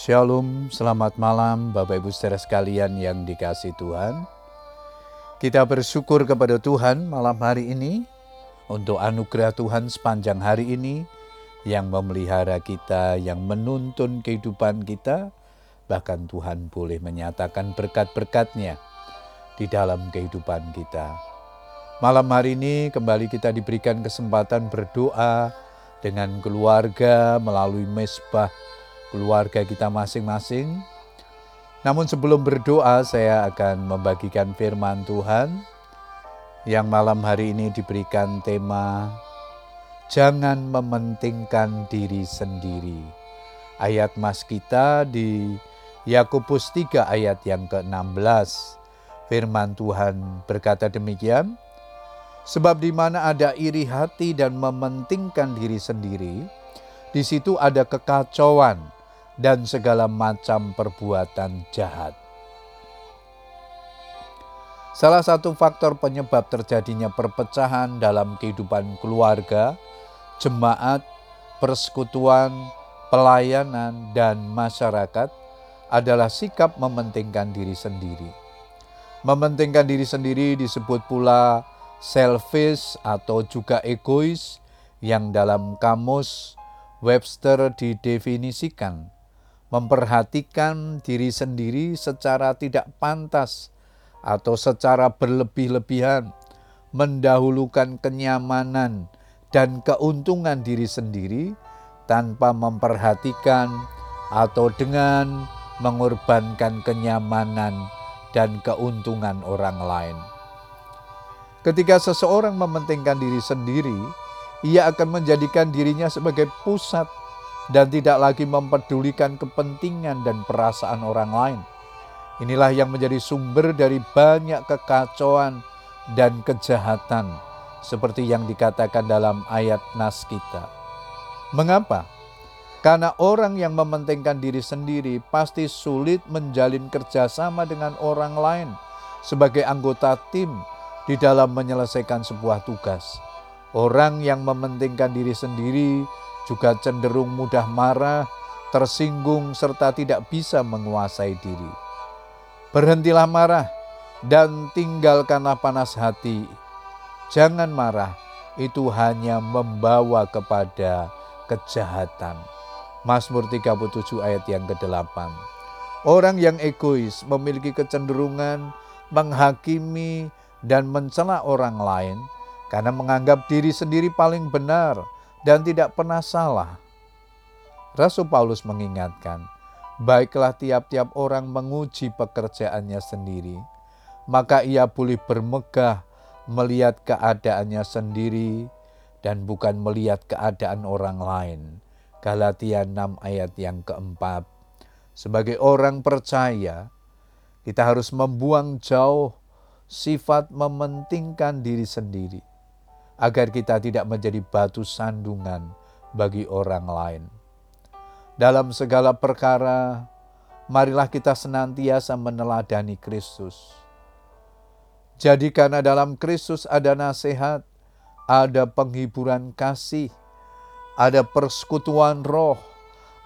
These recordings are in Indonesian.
Shalom, selamat malam Bapak Ibu saudara sekalian yang dikasih Tuhan. Kita bersyukur kepada Tuhan malam hari ini untuk anugerah Tuhan sepanjang hari ini yang memelihara kita, yang menuntun kehidupan kita, bahkan Tuhan boleh menyatakan berkat-berkatnya di dalam kehidupan kita. Malam hari ini kembali kita diberikan kesempatan berdoa dengan keluarga melalui mesbah keluarga kita masing-masing. Namun sebelum berdoa saya akan membagikan firman Tuhan yang malam hari ini diberikan tema Jangan mementingkan diri sendiri. Ayat mas kita di Yakobus 3 ayat yang ke-16. Firman Tuhan berkata demikian, Sebab di mana ada iri hati dan mementingkan diri sendiri, di situ ada kekacauan dan segala macam perbuatan jahat. Salah satu faktor penyebab terjadinya perpecahan dalam kehidupan keluarga, jemaat, persekutuan, pelayanan, dan masyarakat adalah sikap mementingkan diri sendiri. Mementingkan diri sendiri disebut pula selfish atau juga egois yang dalam kamus Webster didefinisikan memperhatikan diri sendiri secara tidak pantas atau secara berlebih-lebihan, mendahulukan kenyamanan dan keuntungan diri sendiri tanpa memperhatikan atau dengan mengorbankan kenyamanan dan keuntungan orang lain. Ketika seseorang mementingkan diri sendiri, ia akan menjadikan dirinya sebagai pusat dan tidak lagi mempedulikan kepentingan dan perasaan orang lain. Inilah yang menjadi sumber dari banyak kekacauan dan kejahatan, seperti yang dikatakan dalam ayat nas kita. Mengapa? Karena orang yang mementingkan diri sendiri pasti sulit menjalin kerjasama dengan orang lain sebagai anggota tim di dalam menyelesaikan sebuah tugas. Orang yang mementingkan diri sendiri juga cenderung mudah marah, tersinggung, serta tidak bisa menguasai diri. Berhentilah marah dan tinggalkanlah panas hati. Jangan marah, itu hanya membawa kepada kejahatan. Mazmur 37 ayat yang ke-8. Orang yang egois memiliki kecenderungan menghakimi dan mencela orang lain karena menganggap diri sendiri paling benar dan tidak pernah salah. Rasul Paulus mengingatkan, baiklah tiap-tiap orang menguji pekerjaannya sendiri, maka ia boleh bermegah melihat keadaannya sendiri dan bukan melihat keadaan orang lain. Galatia 6 ayat yang keempat. Sebagai orang percaya, kita harus membuang jauh sifat mementingkan diri sendiri agar kita tidak menjadi batu sandungan bagi orang lain. Dalam segala perkara, marilah kita senantiasa meneladani Kristus. Jadi karena dalam Kristus ada nasihat, ada penghiburan kasih, ada persekutuan roh,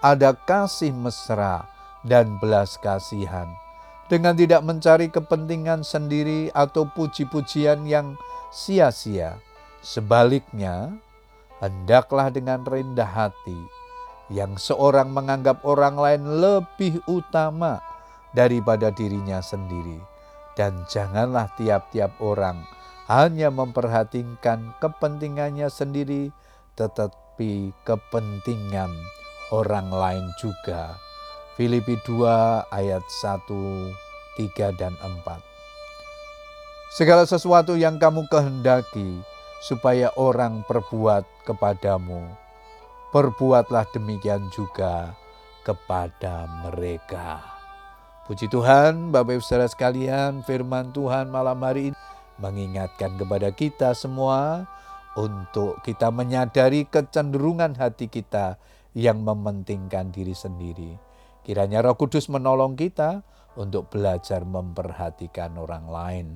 ada kasih mesra dan belas kasihan. Dengan tidak mencari kepentingan sendiri atau puji-pujian yang sia-sia, Sebaliknya, hendaklah dengan rendah hati yang seorang menganggap orang lain lebih utama daripada dirinya sendiri. Dan janganlah tiap-tiap orang hanya memperhatikan kepentingannya sendiri, tetapi kepentingan orang lain juga. Filipi 2 ayat 1, 3, dan 4. Segala sesuatu yang kamu kehendaki, supaya orang perbuat kepadamu, perbuatlah demikian juga kepada mereka. Puji Tuhan, Bapak Ibu Saudara sekalian, firman Tuhan malam hari ini mengingatkan kepada kita semua untuk kita menyadari kecenderungan hati kita yang mementingkan diri sendiri. Kiranya Roh Kudus menolong kita untuk belajar memperhatikan orang lain.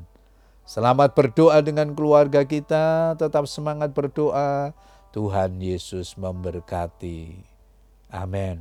Selamat berdoa dengan keluarga kita, tetap semangat berdoa. Tuhan Yesus memberkati. Amin.